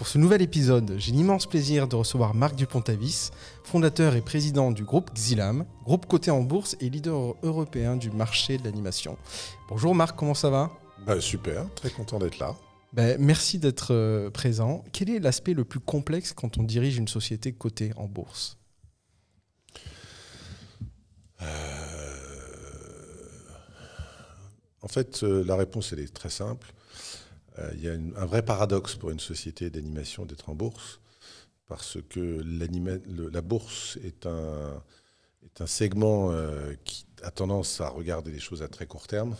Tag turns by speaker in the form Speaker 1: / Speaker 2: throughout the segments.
Speaker 1: Pour ce nouvel épisode, j'ai l'immense plaisir de recevoir Marc Dupont-Avis, fondateur et président du groupe Xilam, groupe coté en bourse et leader européen du marché de l'animation. Bonjour Marc, comment ça va?
Speaker 2: Bah, Super, très content d'être là.
Speaker 1: Bah, merci d'être euh, présent. Quel est l'aspect le plus complexe quand on dirige une société cotée en bourse?
Speaker 2: Euh, En fait, euh, la réponse elle est très simple. Euh, il y a un vrai paradoxe pour une société d'animation d'être en bourse, parce que la bourse est un, est un segment euh, qui a tendance à regarder les choses à très court terme.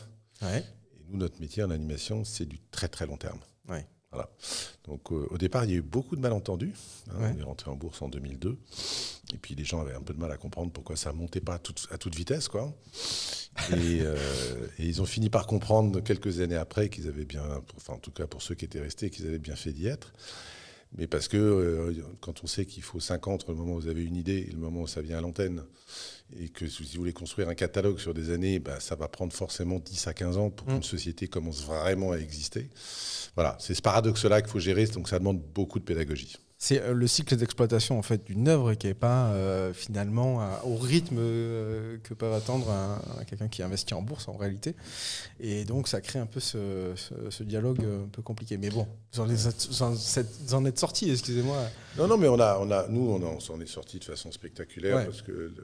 Speaker 2: Et nous, notre métier en animation, c'est du très très long terme. Voilà. Donc euh, au départ, il y a eu beaucoup de malentendus. Hein. On est rentré en bourse en 2002. Et puis les gens avaient un peu de mal à comprendre pourquoi ça ne montait pas à toute, à toute vitesse. Quoi. Euh, et, ils ont fini par comprendre quelques années après qu'ils avaient bien, enfin en tout cas pour ceux qui étaient restés, qu'ils avaient bien fait d'y être. Mais parce que euh, quand on sait qu'il faut 5 ans entre le moment où vous avez une idée et le moment où ça vient à l'antenne, et que si vous voulez construire un catalogue sur des années, bah, ça va prendre forcément 10 à 15 ans pour mmh. qu'une société commence vraiment à exister. Voilà, c'est ce paradoxe-là qu'il faut gérer, donc ça demande beaucoup de pédagogie.
Speaker 1: C'est euh, le cycle d'exploitation en fait d'une œuvre qui n'est pas euh, finalement au rythme euh, que peut attendre quelqu'un qui investit en bourse en réalité. Et donc ça crée un peu ce, dialogue un peu compliqué. Mais bon, vous en êtes, sorti, excusez-moi.
Speaker 2: Non, non, mais on a, on a, nous, on, s'en est sorti de façon spectaculaire parce que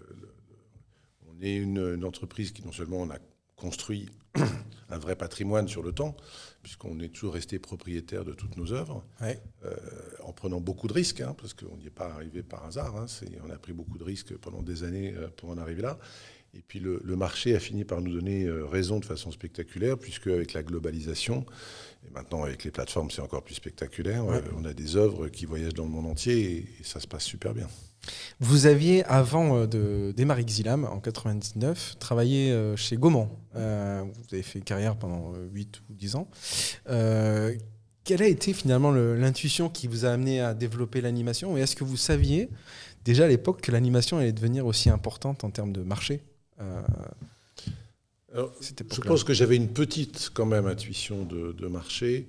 Speaker 2: on est une, une, entreprise qui non seulement on a construit un vrai patrimoine sur le temps, puisqu'on est toujours resté propriétaire de toutes nos œuvres, euh, en prenant beaucoup de risques, hein, parce qu'on n'y est pas arrivé par hasard. Hein, on a pris beaucoup de risques pendant des années euh, pour en arriver là. Et puis le, marché a fini par nous donner euh, raison de façon spectaculaire, puisque avec la globalisation, et maintenant avec les plateformes c'est encore plus spectaculaire, on a des œuvres qui voyagent dans le monde entier et ça se passe super bien.
Speaker 1: Vous aviez, avant euh, de démarrer Xilam, en 99, travaillé euh, chez Gaumont. Euh, vous avez fait carrière pendant 8 ou 10 ans. quelle a été finalement l'intuition qui vous a amené à développer l'animation? Et est-ce que vous saviez déjà à l'époque que l'animation allait devenir aussi importante en termes de marché
Speaker 2: Je pense que j'avais une petite quand même intuition de, marché.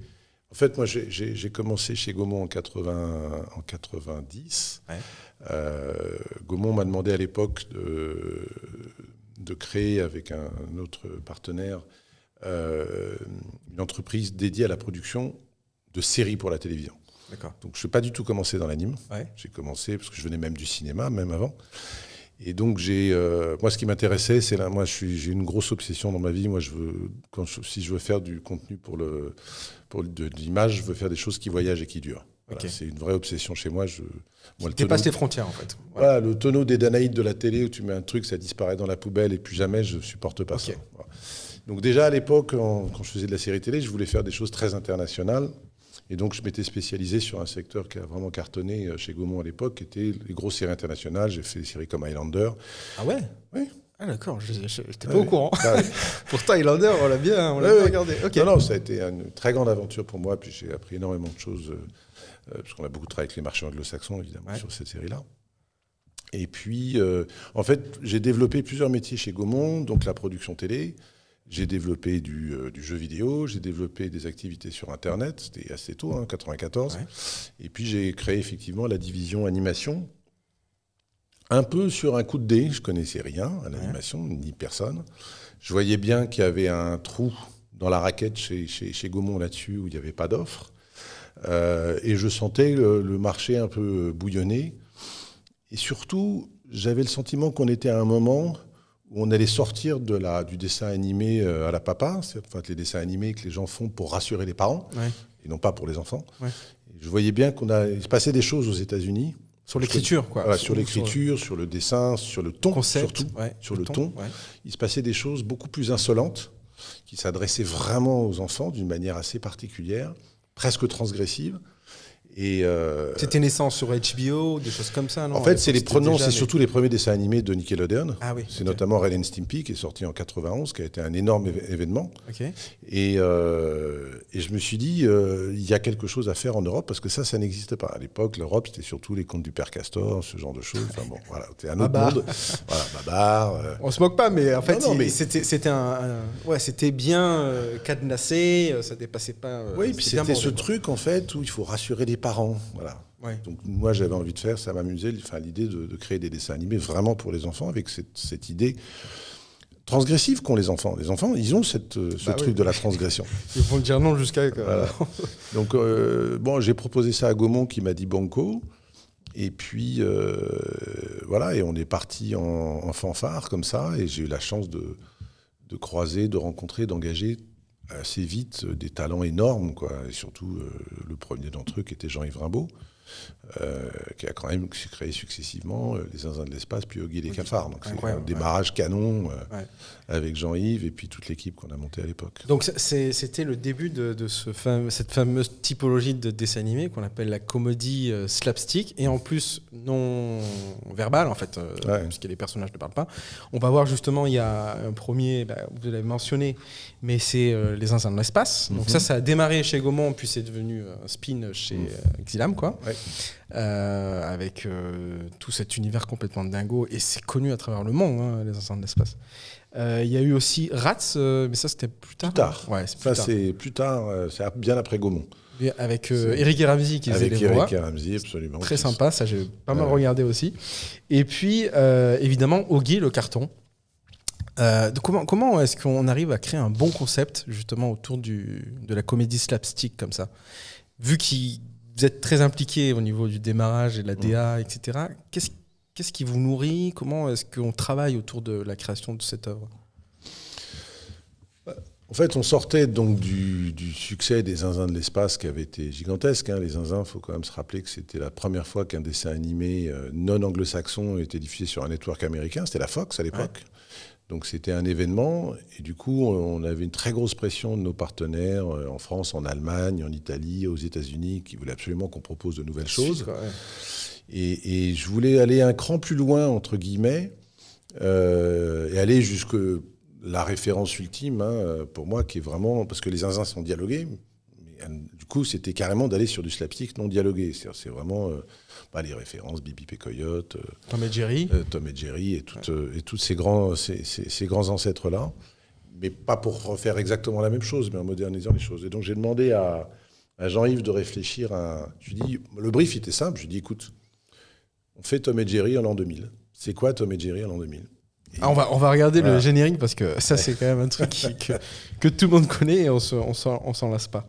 Speaker 2: En fait, moi, j'ai commencé chez Gaumont en, 80, en 90. Euh, Gaumont m'a demandé à l'époque de, de, créer avec un, autre partenaire euh, une entreprise dédiée à la production de séries pour la télévision. Donc je n'ai pas du tout commencé dans l'anime. J'ai commencé parce que je venais même du cinéma, même avant. Et donc j'ai, euh, moi ce qui m'intéressait, c'est là, moi j'ai une grosse obsession dans ma vie. Moi je veux, quand si je veux faire du contenu pour le, pour de, l'image, je veux faire des choses qui voyagent et qui durent. C'est une vraie obsession chez moi. Je,
Speaker 1: moi, dépasse les frontières en fait.
Speaker 2: Voilà, le tonneau des Danaïdes de la télé où tu mets un truc, ça disparaît dans la poubelle et plus jamais je supporte pas ça. Donc déjà à l'époque, quand je faisais de la série télé, je voulais faire des choses très internationales. Et donc je m'étais spécialisé sur un secteur qui a vraiment cartonné euh, chez Gaumont à l'époque, qui était les grosses séries internationales. J'ai fait des séries comme Highlander.
Speaker 1: Ah ouais?
Speaker 2: Oui.
Speaker 1: Ah d'accord, je n'étais pas au courant. Ah Pourtant, Highlander, on l'a bien, on l'a regardé.
Speaker 2: Non, non, ça a été une très grande aventure pour moi, puis j'ai appris énormément de choses, euh, euh, parce qu'on a beaucoup travaillé avec les marchés anglo-saxons, évidemment, sur cette série-là. Et puis, en fait, j'ai développé plusieurs métiers chez Gaumont, donc la production télé, j'ai développé euh, du, jeu vidéo, j'ai développé des activités sur Internet, c'était assez tôt, hein, 94. Et puis j'ai créé effectivement la division animation, un peu sur un coup de dé, je connaissais rien à l'animation, ni personne. Je voyais bien qu'il y avait un trou dans la raquette chez, chez, Gaumont là-dessus où il n'y avait pas d'offre. Euh, et je sentais le, marché un peu bouillonner. Et surtout, j'avais le sentiment qu'on était à un moment où on allait sortir de la, du dessin animé euh, à la papa, c'est enfin, les dessins animés que les gens font pour rassurer les parents, et non pas pour les enfants. Je voyais bien qu'on a, il se passait des choses aux États-Unis.
Speaker 1: Sur l'écriture, quoi.
Speaker 2: sur, l'écriture, sur, le dessin, sur le ton, surtout, sur le, ton. Il se passait des choses beaucoup plus insolentes qui s'adressaient vraiment aux enfants d'une manière assez particulière, presque transgressive.
Speaker 1: Euh, C'était naissance sur HBO, des choses comme ça, non?
Speaker 2: En fait, c'est les c'est surtout les premiers dessins animés de Nickelodeon. Ah oui. C'est notamment Ren Stimpy qui est sorti en 91, qui a été un énorme événement. Et, euh, et, je me suis dit, euh, il y a quelque chose à faire en Europe parce que ça, ça n'existe pas. À l'époque, l'Europe, c'était surtout les contes du père Castor, ce genre de choses. Enfin bon, voilà, c'était un autre monde. voilà, babar.
Speaker 1: On se moque pas, mais en fait, mais... c'était un, ouais, c'était bien cadenassé, ça dépassait pas.
Speaker 2: oui, puis c'était ce truc en fait où il faut rassurer les parents Voilà. Donc moi j'avais envie de faire, ça m'amusait, enfin, l'idée de, créer des dessins animés vraiment pour les enfants avec cette, idée transgressive qu'ont les enfants. Les enfants, ils ont cette, euh, ce bah truc de la transgression.
Speaker 1: Ils vont dire non jusqu'à...
Speaker 2: Donc euh, bon, j'ai proposé ça à Gaumont qui m'a dit banco. Et puis euh, voilà, et on est parti en, fanfare comme ça, et j'ai eu la chance de, de croiser, de rencontrer, d'engager assez vite des talents énormes, quoi. Et surtout le premier d'entre eux qui était Jean-Yves Rimbaud. Euh, qui a quand même créé successivement euh, les Zinzins de l'espace, puis Oggy les cafards. Donc c'est un démarrage canon euh, avec Jean-Yves et puis toute l'équipe qu'on a montée à l'époque.
Speaker 1: Donc c'était le début de, ce cette fameuse typologie de dessin animé qu'on appelle la comédie slapstick, et en plus non verbale en fait, puisque les personnages ne parlent pas. On va voir justement, il y a un premier, bah, vous l'avez mentionné, mais c'est les Zinzins de l'espace. Donc mhm. ça, ça a démarré chez Gaumont, puis c'est devenu un spin chez mhm. Xilam, quoi. Euh, avec euh, tout cet univers complètement dingo, et c'est connu à travers le monde, hein, les ensembles d'espace. Euh, il y a eu aussi Rats, mais ça c'était plus tard.
Speaker 2: Plus tard. Ouais, ça c'est plus tard, c'est bien après Gaumont.
Speaker 1: Avec Eric et Ramsey qui
Speaker 2: faisait les voix. Avec Eric et Ramsey, absolument.
Speaker 1: Très sympa, ça j'ai pas mal regardé aussi. Et puis évidemment Oggy, le carton. Comment comment est-ce qu'on arrive à créer un bon concept justement autour du, de la comédie slapstick comme ça? Vu qu'il vous êtes très impliqué au niveau du démarrage et de la DA, etc. Qu'est-ce Qu'est-ce qui vous nourrit? Comment est-ce qu'on travaille autour de la création de cette œuvre?
Speaker 2: En fait, on sortait donc du, succès des Zinzins de l'espace qui avait été gigantesque. Hein. Les Zinzins, il faut quand même se rappeler que c'était la première fois qu'un dessin animé euh, non anglo-saxon était diffusé sur un network américain. C'était la Fox à l'époque. Donc c'était un événement et du coup on avait une très grosse pression de nos partenaires euh, en France, en Allemagne, en Italie, aux États-Unis qui voulaient absolument qu'on propose de nouvelles choses. Et, je voulais aller un cran plus loin entre guillemets euh, et aller jusque la référence ultime hein, pour moi qui est vraiment parce que les zinzins sont dialogués. Mais, coup c'était carrément d'aller sur du slapstick non dialogué. C'est vraiment bah, les références, Bibi et Coyote, euh,
Speaker 1: Tom et Jerry,
Speaker 2: euh, Tom et Jerry et, euh, et tous ces grands, ces, grands ancêtres-là. Mais pas pour refaire exactement la même chose, mais en modernisant les choses. Et donc j'ai demandé à, Jean-Yves de réfléchir à. Je lui dis, le brief était simple. Je lui dis, écoute, on fait Tom et Jerry en l'an 2000. C'est quoi Tom et Jerry en l'an 2000
Speaker 1: ah, on, va, on va regarder le générique parce que ça, c'est quand même un truc que, que, tout le monde connaît et on ne s'en lasse pas.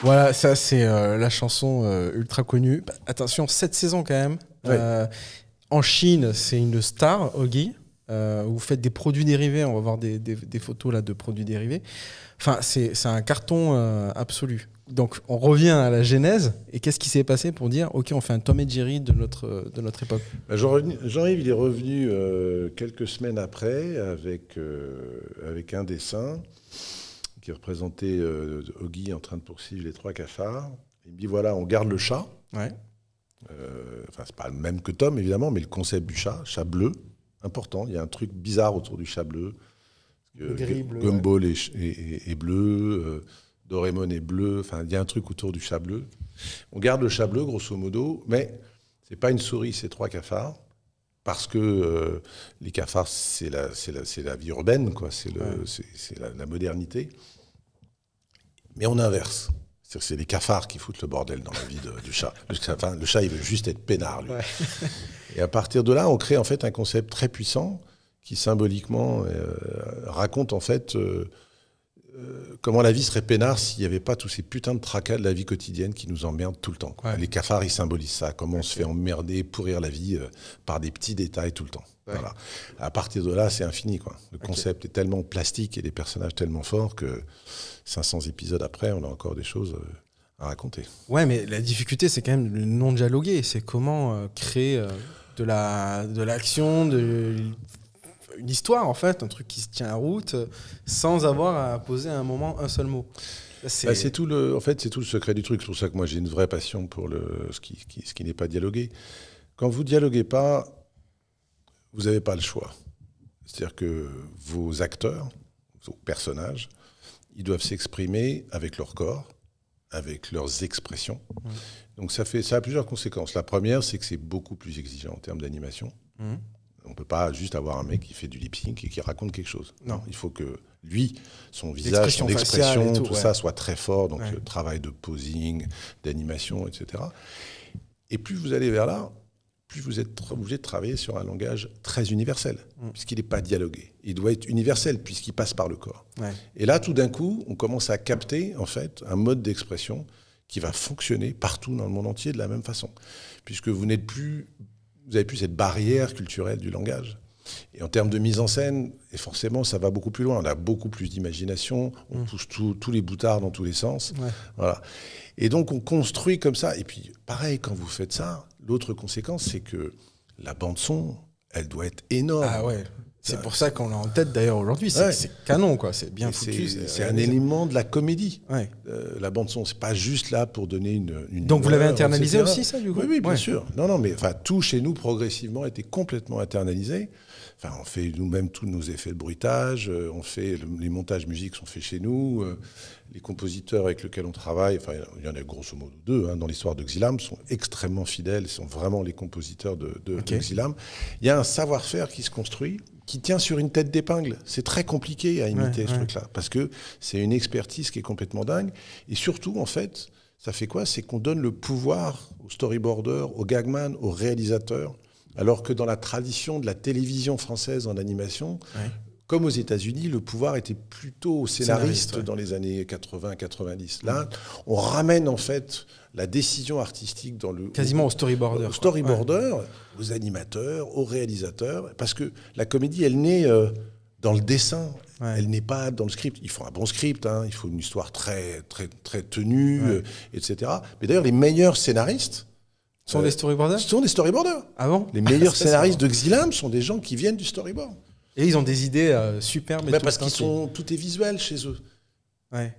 Speaker 1: Voilà, ça c'est euh, la chanson euh, ultra connue. Bah, attention, cette saison quand même. Euh, en Chine, c'est une star, Ogi. vous faites des produits dérivés, on va voir des, photos là de produits dérivés. Enfin, c'est un carton absolu. Donc, on revient à la genèse. Et qu'est-ce qui s'est passé pour dire, OK, on fait un Tom et Jerry de notre, de notre époque?
Speaker 2: Bah, Jean-Yves, il est revenu quelques semaines après avec, avec un dessin qui représentait euh, Oggy en train de poursuivre les trois cafards. Il me dit voilà, on garde le chat. Ouais. Euh, enfin, c'est pas le même que Tom, évidemment, mais le concept du chat, chat bleu, important. Il y a un truc bizarre autour du chat bleu. Gumball est, bleu, euh, Doraemon est bleu. Enfin, il y a un truc autour du chat bleu. On garde le chat bleu, grosso modo, mais c'est pas une souris, c'est trois cafards parce que euh, les cafards, c'est la, la, la, vie urbaine, quoi. c'est la, la, modernité. Mais on inverse. C'est les cafards qui foutent le bordel dans la vie du chat. Le, le chat, il veut juste être peinard, lui. Et à partir de là, on crée en fait un concept très puissant qui symboliquement euh, raconte en fait euh, euh, comment la vie serait peinard s'il n'y avait pas tous ces putains de tracas de la vie quotidienne qui nous emmerdent tout le temps. Les cafards, ils symbolisent ça. Comment on se fait emmerder, pourrir la vie par des petits détails tout le temps. Voilà. À partir de là, c'est infini. Quoi. Le concept est tellement plastique et les personnages tellement forts que 500 épisodes après, on a encore des choses euh, à raconter.
Speaker 1: Ouais, mais la difficulté, c'est quand même le non dialogué. C'est comment euh, créer euh, de la de l'action, de une histoire en fait, un truc qui se tient à route, sans avoir à poser à un moment un seul mot.
Speaker 2: Bah, c'est tout le, en fait, c'est tout le secret du truc. C'est pour ça que moi j'ai une vraie passion pour le, ce qui, ce qui n'est pas dialogué. Quand vous dialoguez pas, vous n'avez pas le choix. C'est-à-dire que vos acteurs, vos personnages, ils doivent s'exprimer avec leur corps, avec leurs expressions. Donc ça, fait, ça a plusieurs conséquences. La première, c'est que c'est beaucoup plus exigeant en termes d'animation. Mmh. On ne peut pas juste avoir un mec qui fait du lip sync et qui raconte quelque chose. Non. Il faut que lui, son visage, son expression, tout, ça soit très fort. Donc le travail de posing, d'animation, etc. Et plus vous allez vers là, plus vous êtes obligé de travailler sur un langage très universel, mm. puisqu'il n'est pas dialogué. Il doit être universel, puisqu'il passe par le corps. Et là, tout d'un coup, on commence à capter, en fait, un mode d'expression qui va fonctionner partout dans le monde entier de la même façon, puisque vous n'êtes plus, vous n'avez plus cette barrière culturelle du langage. Et en termes de mise en scène, et forcément, ça va beaucoup plus loin. On a beaucoup plus d'imagination, on mm. pousse tous les boutards dans tous les sens. Voilà. Et donc, on construit comme ça. Et puis, pareil, quand vous faites ça, l'autre conséquence, c'est que la bande-son, elle doit être énorme.
Speaker 1: Ah ouais. C'est pour ça qu'on l'a en tête d'ailleurs aujourd'hui. C'est canon, quoi. C'est bien foutu.
Speaker 2: C'est un élément de la comédie. Ouais. Euh, la bande son, c'est pas juste là pour donner une. une
Speaker 1: Donc vous l'avez internalisé aussi, ça, du coup
Speaker 2: Oui, oui, bien sûr. Non, non, mais enfin tout chez nous progressivement a été complètement internalisé. Enfin, on fait nous-mêmes tous nos effets de bruitage. Euh, on fait les montages musiques sont faits chez nous. Euh, les compositeurs avec lesquels on travaille, enfin, il y en a grosso modo deux hein, dans l'histoire de Xilam, sont extrêmement fidèles, sont vraiment les compositeurs de, de, Xilam. Il y a un savoir-faire qui se construit qui tient sur une tête d'épingle. C'est très compliqué à imiter ce truc-là, parce que c'est une expertise qui est complètement dingue. Et surtout, en fait, ça fait quoi? C'est qu'on donne le pouvoir au storyboarder, au gagman, au réalisateur, alors que dans la tradition de la télévision française en animation, comme aux États-Unis, le pouvoir était plutôt au scénariste, dans les années 80-90. Là, on ramène en fait la décision artistique dans le
Speaker 1: quasiment au, storyboarder,
Speaker 2: au storyboarder, aux animateurs, aux réalisateurs, parce que la comédie, elle naît euh, dans le dessin. Elle n'est pas dans le script. Il faut un bon script, hein. il faut une histoire très très très tenue, euh, etc. Mais d'ailleurs, les meilleurs scénaristes
Speaker 1: sont des storyboarders.
Speaker 2: Sont des storyboarders.
Speaker 1: Ah bon?
Speaker 2: Les meilleurs scénaristes de Xilam sont des gens qui viennent du storyboard.
Speaker 1: Et ils ont des idées euh, superbes.
Speaker 2: Bah, parce qu'ils sont tout est visuel chez eux.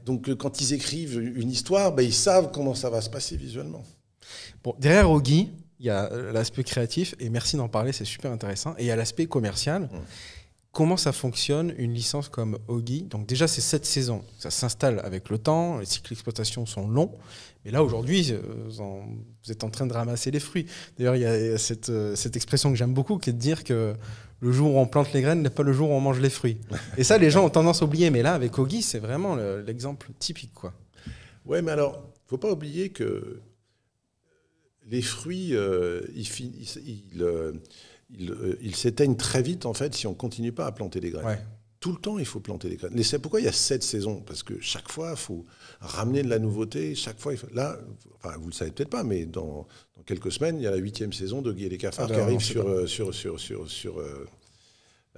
Speaker 2: Donc euh, quand ils écrivent une histoire, bah, ils savent comment ça va se passer visuellement.
Speaker 1: Bon, derrière Ogi, il y a euh, l'aspect créatif, et merci d'en parler, c'est super intéressant. Et il y a l'aspect commercial. Mmh. Comment ça fonctionne une licence comme Ogi Donc déjà, c'est sept saisons. Ça s'installe avec le temps, les cycles d'exploitation sont longs. Mais là, aujourd'hui, vous êtes en train de ramasser les fruits. D'ailleurs, il y a cette, cette expression que j'aime beaucoup, qui est de dire que le jour où on plante les graines n'est pas le jour où on mange les fruits. Et ça, les gens ont tendance à oublier. Mais là, avec Ogi, c'est vraiment l'exemple typique. Quoi.
Speaker 2: Ouais, mais alors, il faut pas oublier que les fruits, euh, euh, euh, ils s'éteignent très vite, en fait, si on ne continue pas à planter des graines. Tout le temps, il faut planter des graines. c'est pourquoi il y a sept saisons Parce que chaque fois, il faut ramener de la nouveauté. Chaque fois, là, enfin, vous le savez peut-être pas, mais dans, quelques semaines, il y a la huitième saison de Guy et les cafards ah qui ben, arrive sur, sur, sur, sur, sur, euh,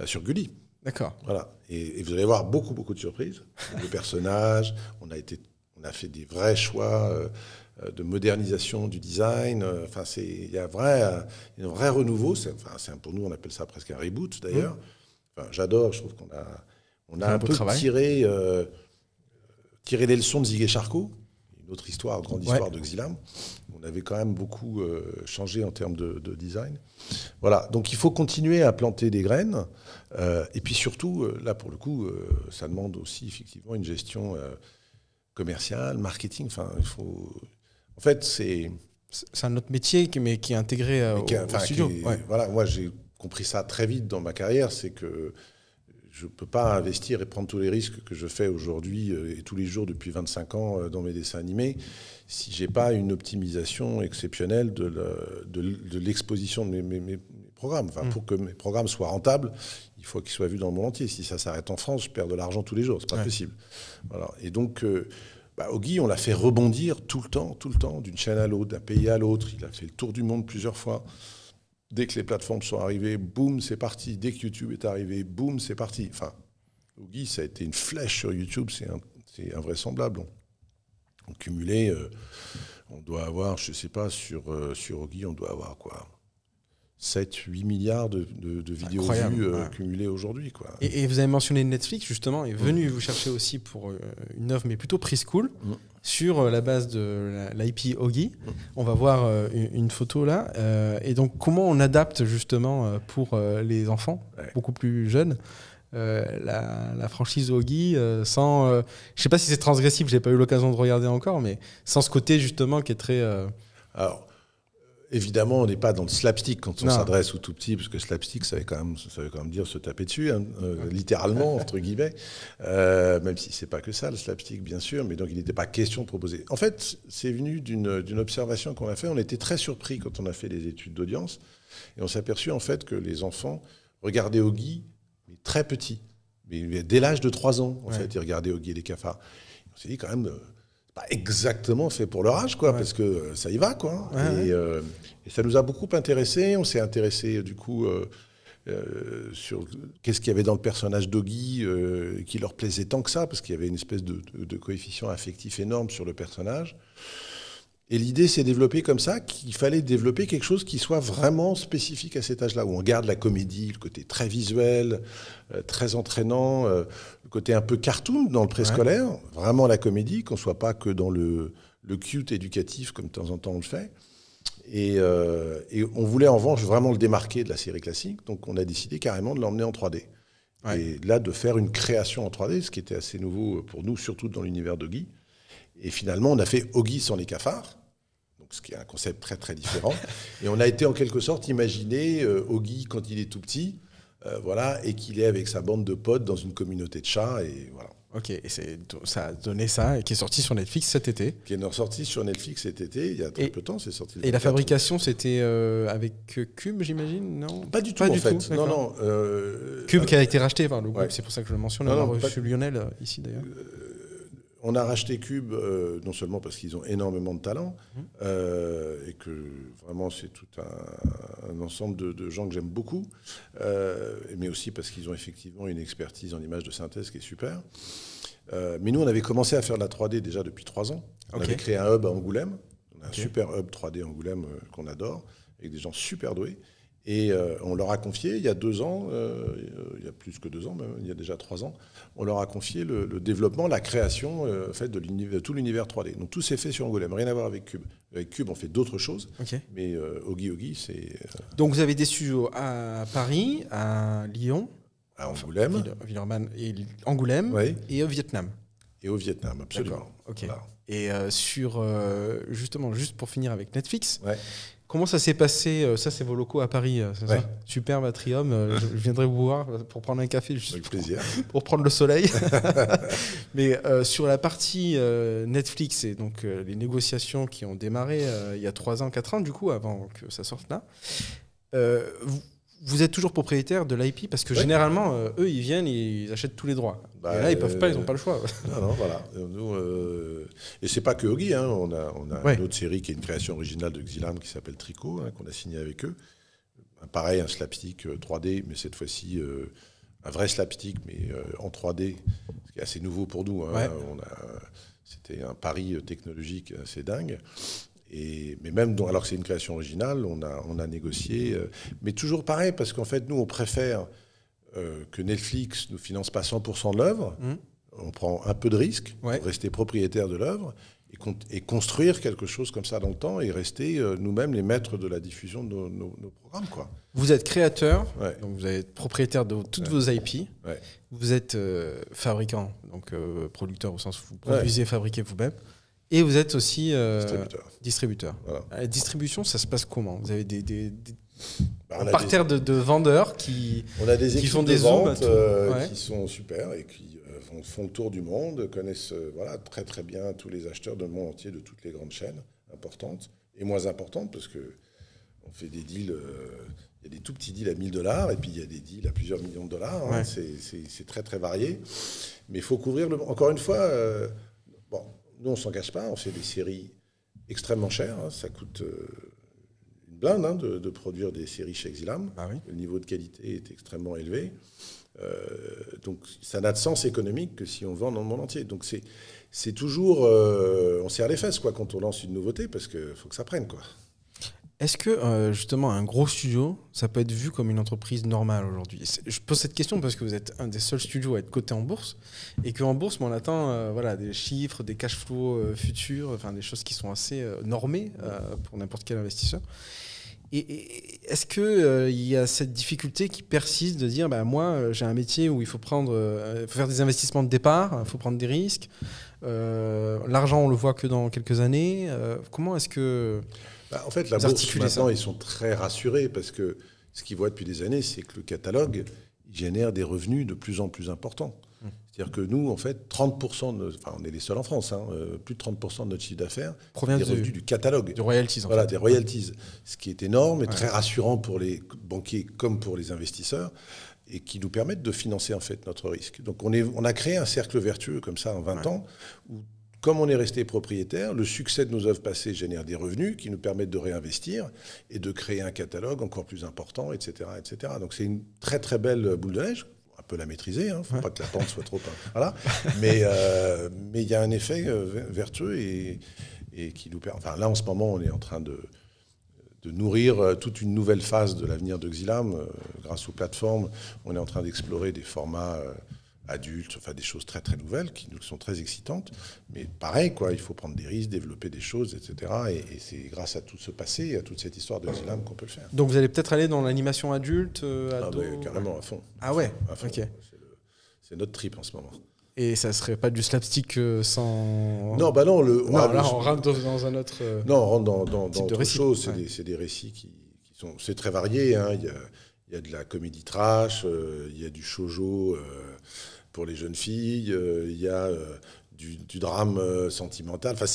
Speaker 2: sur Gulli.
Speaker 1: D'accord.
Speaker 2: Voilà. Et, vous allez voir beaucoup, beaucoup de surprises. Les personnages, on a, été, on a fait des vrais choix euh, euh, de modernisation du design. Enfin, il y a vrai, un vrai renouveau. Enfin, pour nous, on appelle ça presque un reboot d'ailleurs. Mmh. Enfin, J'adore, je trouve qu'on a, on a un, peu tiré, tiré les leçons de Ziguet Charcot une autre histoire, grande histoire de Xilam. On avait quand même beaucoup euh, changé en termes de, design. Voilà, donc il faut continuer à planter des graines. Euh, et puis surtout, euh, là pour le coup, ça demande aussi effectivement une gestion commerciale, marketing. Enfin, il faut. En fait, c'est.
Speaker 1: C'est un autre métier, mais qui est intégré au, studio.
Speaker 2: Voilà, moi j'ai compris ça très vite dans ma carrière, c'est que je ne peux pas investir et prendre tous les risques que je fais aujourd'hui euh, et tous les jours depuis 25 ans euh, dans mes dessins animés si je n'ai pas une optimisation exceptionnelle de l'exposition de, mes, programmes. Enfin, mm. Pour que mes programmes soient rentables, il faut qu'ils soient vus dans le monde entier. Si ça s'arrête en France, je perds de l'argent tous les jours. C'est pas possible. Voilà. Et donc, euh, bah, on l'a fait rebondir tout le temps, tout le temps, d'une chaîne à l'autre, d'un pays à l'autre. Il a fait le tour du monde plusieurs fois. Dès que les plateformes sont arrivées, boum, c'est parti. Dès que YouTube est arrivé, boum, c'est parti. Enfin, Ogi, ça a été une flèche sur YouTube, c'est invraisemblable. On, cumulé, euh, on doit avoir, je ne sais pas, sur, euh, sur Ogi, on doit avoir quoi? 7, 8 milliards de, vidéos vues cumulées aujourd'hui. Quoi.
Speaker 1: Et, vous avez mentionné Netflix, justement, est venu vous chercher aussi pour une œuvre, mais plutôt preschool, mm. sur la base de l'IP Ogi. Mm. On va voir une, photo là. et donc, comment on adapte justement pour les enfants, beaucoup plus jeunes euh, la, franchise Ogi euh, sans. Euh, je sais pas si c'est transgressif, j'ai pas eu l'occasion de regarder encore, mais sans ce côté justement qui est très.
Speaker 2: Alors, évidemment, on n'est pas dans le slapstick quand on s'adresse aux tout petits, parce que slapstick, ça veut quand même, ça veut quand même dire se taper dessus, hein, littéralement, entre guillemets, même si c'est pas que ça, le slapstick, bien sûr, mais donc il n'était pas question de proposer. En fait, c'est venu d'une observation qu'on a fait. On était très surpris quand on a fait des études d'audience, et on s'est aperçu en fait que les enfants regardaient Ogi très petit. Mais dès l'âge de 3 ans, en fait, il regardait Oggy et les cafards. On s'est dit quand même, euh, pas exactement fait pour leur âge, quoi, parce que euh, ça y va, quoi. Euh, et, ça nous a beaucoup intéressé. On s'est intéressé, du coup, sur qu'est-ce qu'il y avait dans le personnage d'Oggy qui leur plaisait tant que ça, parce qu'il y avait une espèce de, de, coefficient affectif énorme sur le personnage. Et l'idée s'est développée comme ça, qu'il fallait développer quelque chose qui soit vraiment spécifique à cet âge-là, où on garde la comédie, le côté très visuel, euh, très entraînant, euh, le côté un peu cartoon dans le préscolaire, vraiment la comédie, qu'on ne soit pas que dans le, le, cute éducatif comme de temps en temps on le fait. Et, euh, et, on voulait en revanche vraiment le démarquer de la série classique, donc on a décidé carrément de l'emmener en 3D. Et là, de faire une création en 3D, ce qui était assez nouveau pour nous, surtout dans l'univers d'Oggy. Et finalement, on a fait Oggy sans les cafards ce qui est un concept très très différent. et on a été en quelque sorte imaginer euh, Oggy quand il est tout petit, euh, voilà, et qu'il est avec sa bande de potes dans une communauté de chats, et voilà.
Speaker 1: Ok, et ça a donné ça, et qui est sorti sur Netflix cet été.
Speaker 2: Qui est sorti sur Netflix cet été, il y a très peu de temps, c'est sorti.
Speaker 1: Et la fabrication, c'était euh, avec Cube, j'imagine, non?
Speaker 2: Pas du tout, en fait. non, non.
Speaker 1: Cube qui a été racheté par le groupe, c'est pour ça que je le mentionne. On a reçu Lionel ici d'ailleurs
Speaker 2: on a racheté Cube euh, non seulement parce qu'ils ont énormément de talent mmh. euh, et que vraiment c'est tout un, ensemble de, gens que j'aime beaucoup, euh, mais aussi parce qu'ils ont effectivement une expertise en images de synthèse qui est super. mais nous, on avait commencé à faire de la 3D déjà depuis trois ans. On avait créé un hub à Angoulême, un super hub 3D Angoulême qu'on adore, avec des gens super doués. Et euh, on leur a confié, il y a deux ans, euh, il y a plus que deux ans, même, il y a déjà trois ans, on leur a confié le, développement, la création euh, fait, de, tout l'univers 3D. Donc tout s'est fait sur Angoulême, rien à voir avec Cube. Avec Cube, on fait d'autres choses, mais Ogi Ogi, c'est...
Speaker 1: Donc vous avez des studios à Paris, à Lyon,
Speaker 2: à Angoulême,
Speaker 1: et Angoulême et au Vietnam.
Speaker 2: Et au Vietnam, absolument.
Speaker 1: Et sur, justement, juste pour finir avec Netflix, Comment ça s'est passé euh, Ça, c'est vos locaux à Paris, euh, c'est ça Superbe atrium. Euh, je viendrai vous voir pour prendre un café, juste
Speaker 2: Avec plaisir.
Speaker 1: Pour, prendre le soleil. Mais sur la partie Netflix et donc les négociations qui ont démarré il y a 3 ans, 4 ans, du coup, avant que ça sorte là, vous, vous êtes toujours propriétaire de l'IP parce que généralement, euh, eux, ils viennent, ils achètent tous les droits. Bah, et là, ils peuvent pas, ils n'ont pas le choix.
Speaker 2: non, non, voilà. Nous, euh... Et c'est pas que Ogi, hein. on a, on a une autre série qui est une création originale de Xilam qui s'appelle Tricot, hein, qu'on a signé avec eux. Pareil, un slapstick 3D, euh, mais cette fois-ci euh, un vrai slapstick, mais en 3D, ce qui est assez nouveau pour nous. Hein. C'était un pari technologique assez dingue mais même, alors que c'est une création originale, on a, on a négocié. Euh, mais toujours pareil, parce qu'en fait, nous, on préfère euh, que Netflix ne finance pas 100% de l'œuvre. Mmh. On prend un peu de risque pour rester propriétaire de l'œuvre et, construire quelque chose comme ça dans le temps et rester euh, nous-mêmes les maîtres de la diffusion de nos, programmes. Quoi.
Speaker 1: Vous êtes créateur, donc vous êtes propriétaire de toutes vos IP. Vous êtes fabricant, donc producteur au sens où vous produisez et fabriquez vous-même. Et vous êtes aussi euh, distributeur. La distribution, ça se passe comment? Vous avez des, des, bah, parterre de, vendeurs qui,
Speaker 2: on a des qui font des ventes euh, qui sont super et qui euh, font, le tour du monde, connaissent voilà, très très bien tous les acheteurs du monde entier de toutes les grandes chaînes importantes et moins importantes parce que on fait des deals. il y a des tout petits deals à 1000 dollars et puis il y a des deals à plusieurs millions de dollars. Hein. c'est très très varié. Mais il faut couvrir le. Encore une fois, bon, nous, on s'en cache pas, on fait des séries extrêmement chères. Hein. ça coûte euh, une blinde hein, de, produire des séries chez Exilam.
Speaker 1: Ah
Speaker 2: Le niveau de qualité est extrêmement élevé. Euh, donc, ça n'a de sens économique que si on vend dans le monde entier. Donc, c'est toujours. Euh, on serre les fesses quoi, quand on lance une nouveauté parce qu'il faut que ça prenne. Quoi.
Speaker 1: Est-ce que euh, justement un gros studio, ça peut être vu comme une entreprise normale aujourd'hui? Je pose cette question parce que vous êtes un des seuls studios à être coté en bourse et qu'en bourse, on attend euh, voilà, des chiffres, des cash flows euh, futurs, enfin des choses qui sont assez normées pour n'importe quel investisseur. Et, est-ce qu'il il y a cette difficulté qui persiste de dire bah, moi j'ai un métier où il faut, prendre, faut faire des investissements de départ, il faut prendre des risques, l'argent on le voit que dans quelques années. comment est-ce que
Speaker 2: bah, en fait, la bourse, maintenant, ils sont très rassurés parce que ce qu'ils voient depuis des années, c'est que le catalogue génère des revenus de plus en plus importants. Mmh. C'est-à-dire que nous, en fait, 30%, de, enfin, on est les seuls en France, hein, euh, plus de 30% de notre chiffre d'affaires provient des revenus du catalogue.
Speaker 1: Du royalties, en
Speaker 2: Voilà, des royalties. Ce qui est énorme et très rassurant pour les banquiers comme pour les investisseurs et qui nous permettent de financer, en fait, notre risque. Donc, on, est, on a créé un cercle vertueux comme ça en 20 ans où comme on est resté propriétaire, le succès de nos œuvres passées génère des revenus qui nous permettent de réinvestir et de créer un catalogue encore plus important, etc. etc. Donc c'est une très très belle boule de neige. On peut la maîtriser, il hein. ne faut pas que la pente soit trop... Voilà. Mais euh, mais il y a un effet euh, vertueux et, et qui nous permet... Enfin là, en ce moment, on est en train de, de nourrir euh, toute une nouvelle phase de l'avenir de Xilam. Grâce aux plateformes, on est en train d'explorer des formats adultes, enfin des choses très très nouvelles qui nous sont très excitantes. Mais pareil, quoi, il faut prendre des risques, développer des choses, etc. Et, c'est grâce à tout ce passé, à toute cette histoire de Zilam qu'on peut le faire.
Speaker 1: Donc vous allez peut-être aller dans l'animation adulte, euh,
Speaker 2: ado... ah carrément à fond.
Speaker 1: Ah ouais,
Speaker 2: ok. C'est notre trip en ce moment.
Speaker 1: Et ça serait pas du slapstick euh, sans.
Speaker 2: Non, bah non. Le,
Speaker 1: non, là, on rentre dans un autre. Euh,
Speaker 2: non, on rentre dans, dans, dans autre chose. C'est des, des, récits qui, qui sont. C'est très varié. Hein. Il, y a, il, y a, de la comédie trash, il y a du shoujo pour les jeunes filles, euh, il y a euh, du, drame euh, sentimental. Enfin,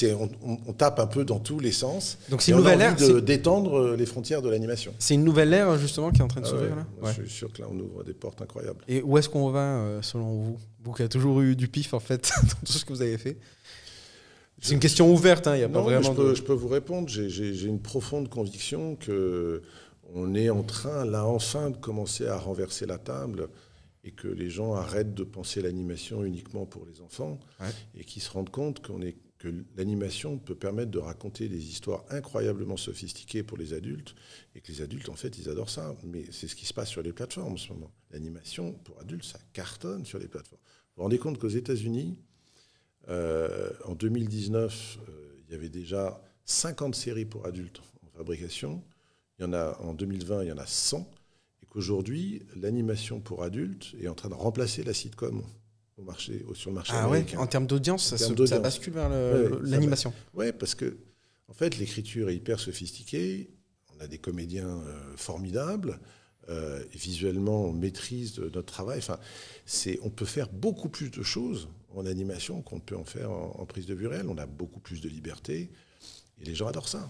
Speaker 2: on, on, tape un peu dans tous les sens.
Speaker 1: Donc c'est une nouvelle ère
Speaker 2: de d'étendre les frontières de l'animation.
Speaker 1: C'est une nouvelle ère justement qui est en train de ah s'ouvrir là.
Speaker 2: Je suis sûr que là on ouvre des portes incroyables.
Speaker 1: Et où est-ce qu'on va selon vous Vous qui avez toujours eu du pif en fait dans tout ce que vous avez fait. C'est une question ouverte, hein, il y a pas vraiment.
Speaker 2: Je peux, je peux, vous répondre. J'ai une profonde conviction que on est en train là enfin de commencer à renverser la table et que les gens arrêtent de penser l'animation uniquement pour les enfants et qui se rendent compte qu'on est, que l'animation peut permettre de raconter des histoires incroyablement sophistiquées pour les adultes et que les adultes, en fait, ils adorent ça. Mais c'est ce qui se passe sur les plateformes en ce moment. L'animation pour adultes, ça cartonne sur les plateformes. Vous vous rendez compte qu'aux États-Unis, euh, en 2019, euh, il y avait déjà 50 séries pour adultes en fabrication. Il y en a, en 2020, il y en a 100. Aujourd'hui, l'animation pour adultes est en train de remplacer la sitcom au marché, sur le marché
Speaker 1: ah
Speaker 2: américain.
Speaker 1: Ouais, en termes d'audience, ça, bascule vers l'animation.
Speaker 2: Oui, parce que en fait, l'écriture est hyper sophistiquée. On a des comédiens euh, formidables. Euh, visuellement, on maîtrise notre travail. Enfin, c'est, on peut faire beaucoup plus de choses en animation qu'on peut en faire en, en prise de vue réelle. On a beaucoup plus de liberté. Et les gens adorent ça.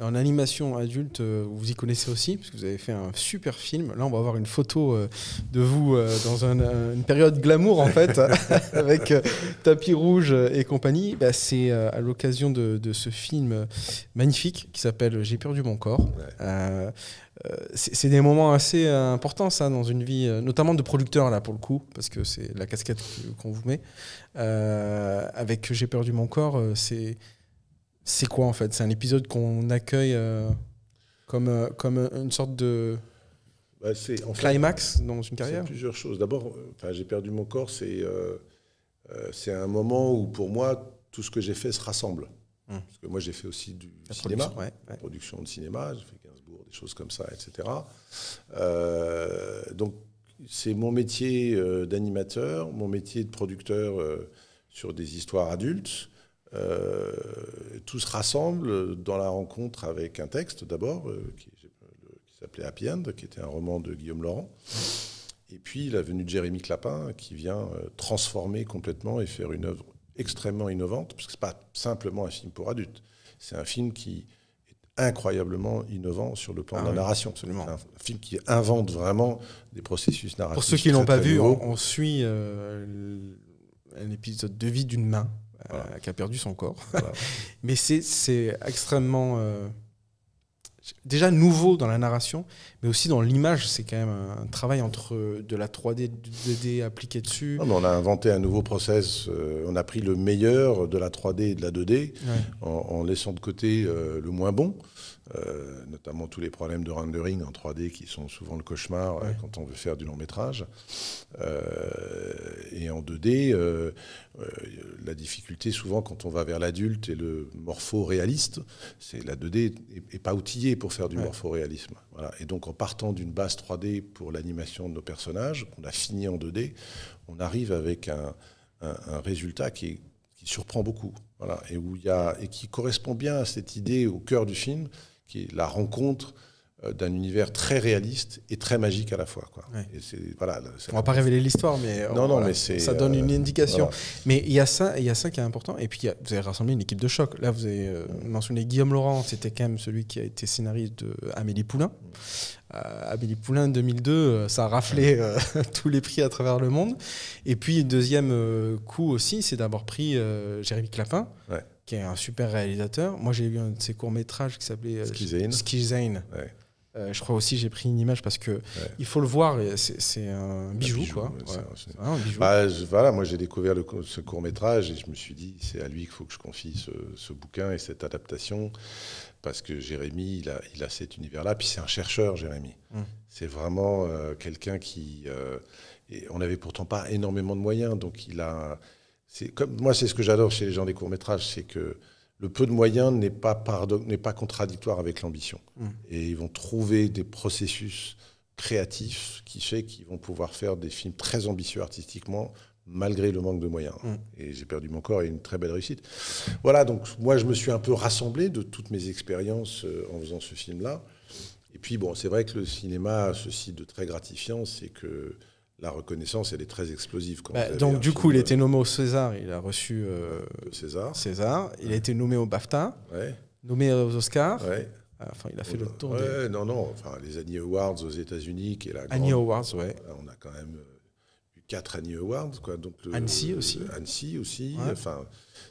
Speaker 1: En animation adulte, euh, vous y connaissez aussi, parce que vous avez fait un super film. Là, on va avoir une photo euh, de vous euh, dans une période glamour, en fait, avec tapis rouge et compagnie. Bah, c'est à l'occasion de, ce film magnifique qui s'appelle J'ai perdu mon corps. c'est des moments assez importants, ça, dans une vie, notamment de producteur, là, pour le coup, parce que c'est la casquette qu'on vous met. avec J'ai perdu mon corps, c'est c'est quoi en fait? C'est un épisode qu'on accueille euh, comme, euh, comme une sorte de bah, en climax dans une carrière?
Speaker 2: plusieurs choses. D'abord, enfin, j'ai perdu mon corps, c'est euh, c'est un moment où pour moi, tout ce que j'ai fait se rassemble. Hum. Parce que moi, j'ai fait aussi du cinéma, production, production de cinéma, j'ai fait Gainsbourg, des choses comme ça, etc. donc, c'est mon métier d'animateur, mon métier de producteur sur des histoires adultes. Euh, tout se rassemble dans la rencontre avec un texte d'abord, euh, qui, s'appelait Happy End, qui était un roman de Guillaume Laurent. Et puis la venue de Jérémy Clapin, qui vient euh, transformer complètement et faire une œuvre extrêmement innovante, parce que ce n'est pas simplement un film pour adultes, c'est un film qui est incroyablement innovant sur le plan de la ah narration.
Speaker 1: Absolument.
Speaker 2: Un, film qui invente vraiment des processus narratifs.
Speaker 1: Pour ceux qui ne l'ont pas vu, on, suit un épisode de vie d'une main euh, qui a perdu son corps. Mais c'est extrêmement euh, déjà nouveau dans la narration, mais aussi dans l'image. C'est quand même un travail entre de la 3D, du 2D appliqué dessus.
Speaker 2: on a inventé un nouveau process. Euh, on a pris le meilleur de la 3D et de la 2D en, laissant de côté le moins bon. Euh, notamment tous les problèmes de rendering en 3D qui sont souvent le cauchemar euh, quand on veut faire du long métrage. Euh, et en 2D, euh, euh, la difficulté souvent quand on va vers l'adulte et le morpho-réaliste, c'est la 2D est, est pas outillée pour faire du
Speaker 1: Ouais.
Speaker 2: morpho-réalisme. Voilà. Et donc en partant d'une base 3D pour l'animation de nos personnages, qu'on a fini en 2D, on arrive avec un, un- un résultat qui, est- qui surprend beaucoup. Voilà. Et, où il y a, et qui correspond bien à cette idée au cœur du film, qui est la rencontre euh, d'un univers très réaliste et très magique à la fois. Quoi.
Speaker 1: Ouais.
Speaker 2: Et voilà,
Speaker 1: On va pas révéler l'histoire, mais, euh,
Speaker 2: Non, non,
Speaker 1: voilà,
Speaker 2: mais c'est,
Speaker 1: ça donne
Speaker 2: euh,
Speaker 1: une indication.
Speaker 2: voilà.
Speaker 1: Mais il y a ça, il y a ça qui est important. Et puis a- vous avez rassemblé une équipe de choc. Là, vous avez euh, mentionné Guillaume Laurent. C'était quand même celui qui a été scénariste de Amélie Poulain. Euh, Amélie Poulain 2002, euh, ça a raflé euh, tous les prix à travers le monde. Et puis deuxième euh, coup aussi, c'est d'avoir pris euh, Jérémy Clapin,
Speaker 2: Ouais.
Speaker 1: Qui est un super réalisateur. Moi, j'ai vu un de ses courts métrages qui s'appelait euh,
Speaker 2: Ski Zane.
Speaker 1: Ski Zane.
Speaker 2: Ouais.
Speaker 1: Euh, je crois aussi j'ai pris une image parce que il faut le voir. C'est un bijou,
Speaker 2: bijou,
Speaker 1: quoi.
Speaker 2: ouais, un-
Speaker 1: bijou.
Speaker 2: Bah, je- voilà, moi j'ai découvert le ce court métrage et je me suis dit c'est à lui qu'il faut que je confie ce, ce bouquin et cette adaptation parce que Jérémy il a, il a cet univers-là puis c'est un chercheur Jérémy.
Speaker 1: Mm.
Speaker 2: C'est vraiment euh, quelqu'un qui euh, et on n'avait pourtant pas énormément de moyens donc il a comme moi c'est ce que j'adore chez les gens des courts métrages c'est que le peu de moyens n'est pas parado- n'est pas contradictoire avec l'ambition
Speaker 1: Mm.
Speaker 2: et ils vont trouver des processus créatifs qui fait qu'ils vont pouvoir faire des films très ambitieux artistiquement malgré le manque de moyens.
Speaker 1: Mm.
Speaker 2: Et j'ai perdu mon corps et une très belle réussite. Voilà, donc moi je me suis un peu rassemblé de toutes mes expériences euh, en faisant ce film-là. Et puis bon, c'est vrai que le cinéma a ceci de très gratifiant, c'est que la reconnaissance, elle est très explosive. Quand
Speaker 1: Bah, donc du coup, il
Speaker 2: euh,
Speaker 1: était nommé au César. Il a reçu euh,
Speaker 2: César.
Speaker 1: César. Il a été nommé au BAFTA,
Speaker 2: Ouais,
Speaker 1: nommé aux Oscars.
Speaker 2: ouais.
Speaker 1: Enfin, il a fait le tour
Speaker 2: Ouais,
Speaker 1: des
Speaker 2: non, non, enfin les Annie Awards aux États-unis, qui est la
Speaker 1: Annie
Speaker 2: grande-
Speaker 1: Awards, ouais.
Speaker 2: On a quand même euh, eu quatre Annie Awards, quoi. Donc le-
Speaker 1: Annecy aussi.
Speaker 2: Annecy aussi.
Speaker 1: Ouais.
Speaker 2: Enfin,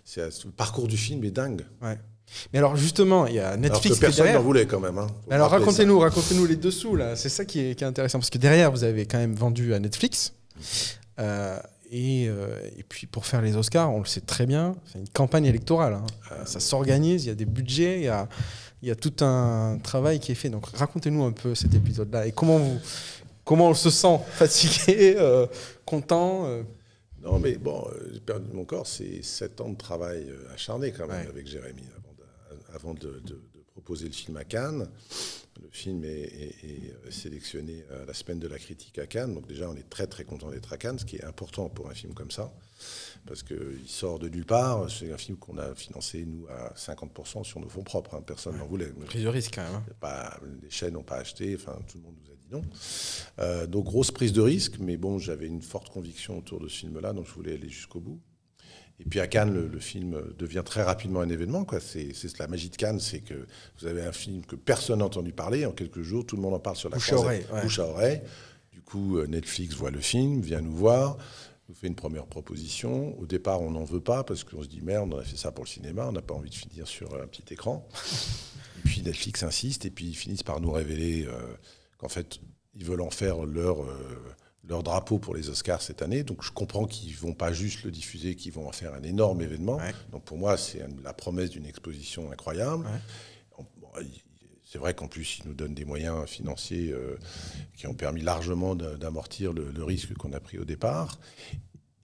Speaker 2: c'est le parcours du film est dingue.
Speaker 1: Mais alors justement, il y a
Speaker 2: Alors
Speaker 1: Netflix
Speaker 2: que
Speaker 1: qui est
Speaker 2: personne n'en voulait quand même. hein.
Speaker 1: Mais alors racontez-nous, racontez-nous les dessous là. C'est ça qui est, qui est intéressant parce que derrière vous avez quand même vendu à Netflix. Euh, et, euh, et puis pour faire les Oscars, on le sait très bien, c'est une campagne électorale. hein. Euh, ça s'organise, il y a des budgets, il y a, il y a tout un travail qui est fait. Donc racontez-nous un peu cet épisode-là et comment vous, comment on se sent fatigué, content.
Speaker 2: Non, mais bon, j'ai perdu mon corps, c'est sept ans de travail acharné quand même
Speaker 1: Ouais.
Speaker 2: avec Jérémy avant de- de- de proposer le film à Cannes. Le film est, est- est, sélectionné à la semaine de la critique à Cannes. Donc déjà, on est très très content d'être à Cannes, ce qui est important pour un film comme ça. Parce qu'il sort de nulle part. C'est un film qu'on a financé, nous, à 50% sur nos fonds propres. hein. Personne n'en voulait.
Speaker 1: Prise de risque quand même. hein.
Speaker 2: Pas- les chaînes n'ont pas acheté, enfin tout le monde nous a dit non. Euh, donc grosse prise de risque, mais bon, j'avais une forte conviction autour de ce film-là, donc je voulais aller jusqu'au bout. Et puis à Cannes, le, le film devient très rapidement un événement. quoi. C'est c'est la magie de Cannes, c'est que vous avez un film que personne n'a entendu parler. En quelques jours, tout le monde en parle sur la
Speaker 1: Bouche à oreille, ouais.
Speaker 2: Bouche à oreille. Du coup, euh, Netflix voit le film, vient nous voir, nous fait une première proposition. Au départ, on n'en veut pas parce qu'on se dit merde, on a fait ça pour le cinéma, on n'a pas envie de finir sur un petit écran. Et puis Netflix insiste et puis ils finissent par nous révéler euh, qu'en fait, ils veulent en faire leur, euh, leur drapeau pour les Oscars cette année. Donc je comprends qu'ils vont pas juste le diffuser, qu'ils vont en faire un énorme événement.
Speaker 1: Ouais.
Speaker 2: Donc pour moi, c'est la promesse d'une exposition incroyable.
Speaker 1: Ouais.
Speaker 2: C'est vrai qu'en plus, ils nous donnent des moyens financiers euh, qui ont permis largement d'amortir le, le risque qu'on a pris au départ.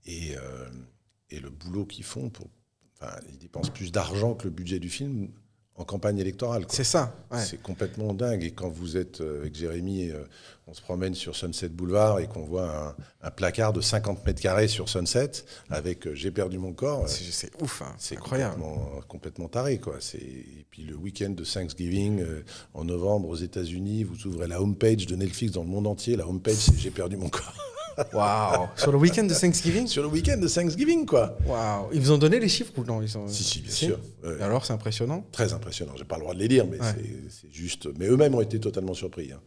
Speaker 2: Et, euh, et le boulot qu'ils font, pour, enfin, ils dépensent plus d'argent que le budget du film en campagne électorale.
Speaker 1: C'est ça. ouais.
Speaker 2: C'est complètement dingue. Et quand vous êtes euh, avec Jérémy, euh, on se promène sur Sunset Boulevard et qu'on voit un, un placard de 50 mètres carrés sur Sunset avec euh, J'ai perdu mon corps.
Speaker 1: C'est ouf, hein.
Speaker 2: c'est
Speaker 1: incroyable.
Speaker 2: complètement, complètement taré. Quoi. Et puis le week-end de Thanksgiving, en novembre aux États-Unis, vous ouvrez la homepage de Netflix dans le monde entier. La homepage, c'est J'ai perdu mon corps.
Speaker 1: Waouh. Sur le week-end de Thanksgiving.
Speaker 2: Sur le week-end de Thanksgiving, quoi.
Speaker 1: Waouh. Ils vous ont donné les chiffres ou non ils ont...
Speaker 2: Si, si, bien
Speaker 1: Si
Speaker 2: sûr.
Speaker 1: Et alors, c'est impressionnant.
Speaker 2: Très impressionnant. J'ai pas le droit de les lire, mais
Speaker 1: Ouais.
Speaker 2: c'est- juste. Mais eux-mêmes ont été totalement surpris. hein.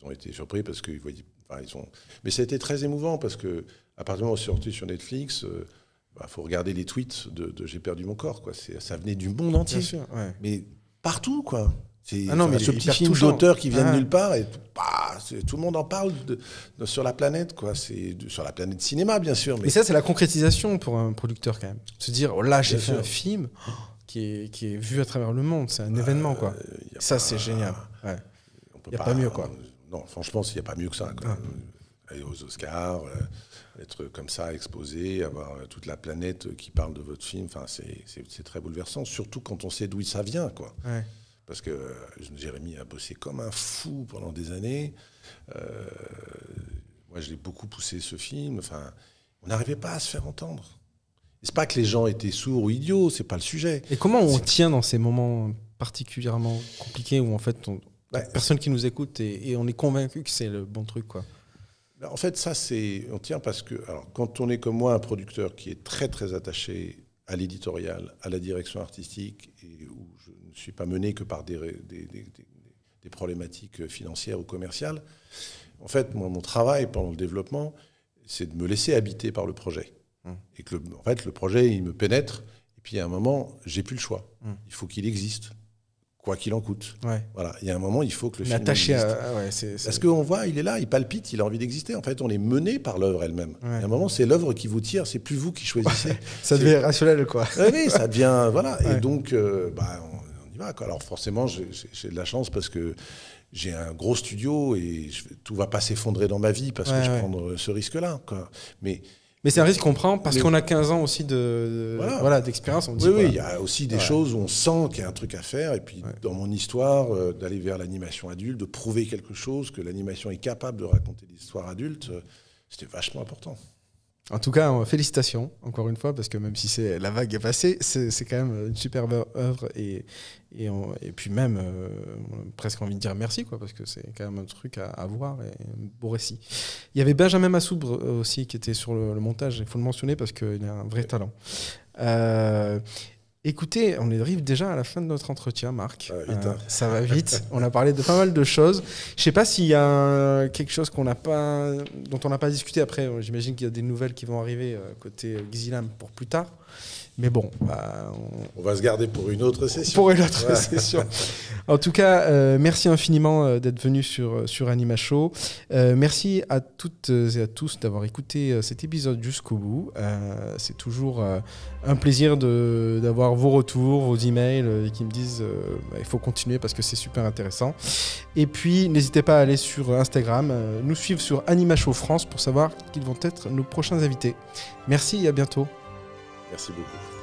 Speaker 2: Ils ont été surpris parce qu'ils voyaient. enfin, ils ont... Mais ça a été très émouvant parce que à partir du moment où c'est sorti sur Netflix, il faut regarder les tweets de, de J'ai perdu mon corps. Quoi. Ça venait du monde entier.
Speaker 1: Bien sûr. Ouais.
Speaker 2: Mais partout, quoi. C'est
Speaker 1: Ah non, mais
Speaker 2: ce petit film d'auteur qui vient
Speaker 1: Ah.
Speaker 2: de nulle part et tout, le monde en parle de- de- sur la planète, quoi. C'est sur la planète cinéma, bien sûr. Mais
Speaker 1: Mais ça, c'est la concrétisation pour un producteur quand même. Se dire, oh là, j'ai fait
Speaker 2: sûr.
Speaker 1: un film. qui est, qui est vu à travers le monde. C'est un événement, quoi.
Speaker 2: Euh, a
Speaker 1: Ça, c'est génial. Ouais.
Speaker 2: on peut
Speaker 1: y a pas mieux, quoi.
Speaker 2: Non, franchement, il n'y a pas mieux que ça. quoi.
Speaker 1: Ah.
Speaker 2: Aller aux Oscars, euh, être comme ça, exposé, avoir euh, toute la planète qui parle de votre film, enfin, c'est très bouleversant, surtout quand on sait d'où ça vient, quoi.
Speaker 1: Ouais.
Speaker 2: Parce que Jérémy a bossé comme un fou pendant des années. Euh, moi, je l'ai beaucoup poussé ce film. Enfin, on n'arrivait pas à se faire entendre. C'est pas que les gens étaient sourds ou idiots, c'est pas le sujet.
Speaker 1: Et comment on tient dans ces moments particulièrement compliqués où en fait on,
Speaker 2: Bah,
Speaker 1: personne qui nous écoute et, et on est convaincu que c'est le bon truc quoi?
Speaker 2: Ben, En fait, ça, c'est. On tient parce que. Alors, quand on est comme moi, un producteur qui est très, très attaché à l'éditorial, à la direction artistique, et où je ne suis pas mené que par des, des, des- des- des problématiques financières ou commerciales, en fait, moi, mon travail pendant le développement, c'est de me laisser habiter par le projet. Et que, le- en fait, le projet, il me pénètre, et puis à un moment, j'ai plus le choix. Il faut qu'il existe, quoi qu'il en coûte.
Speaker 1: Ouais.
Speaker 2: Voilà. Il y a un moment, il faut que le film
Speaker 1: attaché
Speaker 2: existe.
Speaker 1: à. ouais,
Speaker 2: Parce qu'on voit, il est là, il palpite, il a envie d'exister. En fait, on est mené par l'œuvre elle-même.
Speaker 1: Ouais.
Speaker 2: À un moment, c'est l'œuvre qui vous tire, c'est plus vous qui choisissez.
Speaker 1: ça devient rationnel quoi.
Speaker 2: oui, ça devient. Voilà. Et donc, euh, bah, on y va. Quoi. Alors, forcément, j'ai- de la chance parce que j'ai un gros studio et je, tout va pas s'effondrer dans ma vie parce
Speaker 1: Ouais,
Speaker 2: que je
Speaker 1: ouais.
Speaker 2: prends ce risque-là. Mais
Speaker 1: Mais c'est un risque qu'on prend parce qu'on a 15 ans aussi de,
Speaker 2: Voilà.
Speaker 1: d'expérience.
Speaker 2: Oui, il y a aussi des
Speaker 1: Ouais.
Speaker 2: choses où on sent qu'il y a un truc à faire. Et puis,
Speaker 1: Ouais.
Speaker 2: dans mon histoire, euh, d'aller vers l'animation adulte, de prouver quelque chose, que l'animation est capable de raconter des histoires adultes, euh, c'était vachement important.
Speaker 1: En tout cas, euh, félicitations encore une fois parce que même si c'est la vague est passée, c'est quand même une superbe œuvre et et, puis même euh, on a presque envie de dire merci quoi parce que c'est quand même un truc à, voir et un beau récit. Il y avait Benjamin Massoubre euh, aussi qui était sur le, le montage. Il faut le mentionner parce qu'il a un vrai talent. Euh, Écoutez, on arrive déjà à la fin de notre entretien, Marc.
Speaker 2: Ça va vite, hein.
Speaker 1: ça va vite. on a parlé de pas mal de choses. Je sais pas s'il y a euh, quelque chose qu'on n'a pas, dont on n'a pas discuté. Après, euh, j'imagine qu'il y a des nouvelles qui vont arriver euh, côté euh, Xilam pour plus tard. Mais bon, bah, on,
Speaker 2: On va se garder pour une autre session.
Speaker 1: pour une autre
Speaker 2: Ouais.
Speaker 1: session. En tout cas, euh, merci infiniment euh, d'être venu sur, sur Anima Show. Euh, merci à toutes et à tous d'avoir écouté euh, cet épisode jusqu'au bout. Euh, c'est toujours euh, un plaisir d'avoir vos retours, vos emails euh, qui me disent euh, bah, il faut continuer parce que c'est super intéressant. Et puis, n'hésitez pas à aller sur Instagram, euh, nous suivre sur Anima Show France pour savoir qu'ils vont être nos prochains invités. Merci et à bientôt.
Speaker 2: Merci beaucoup.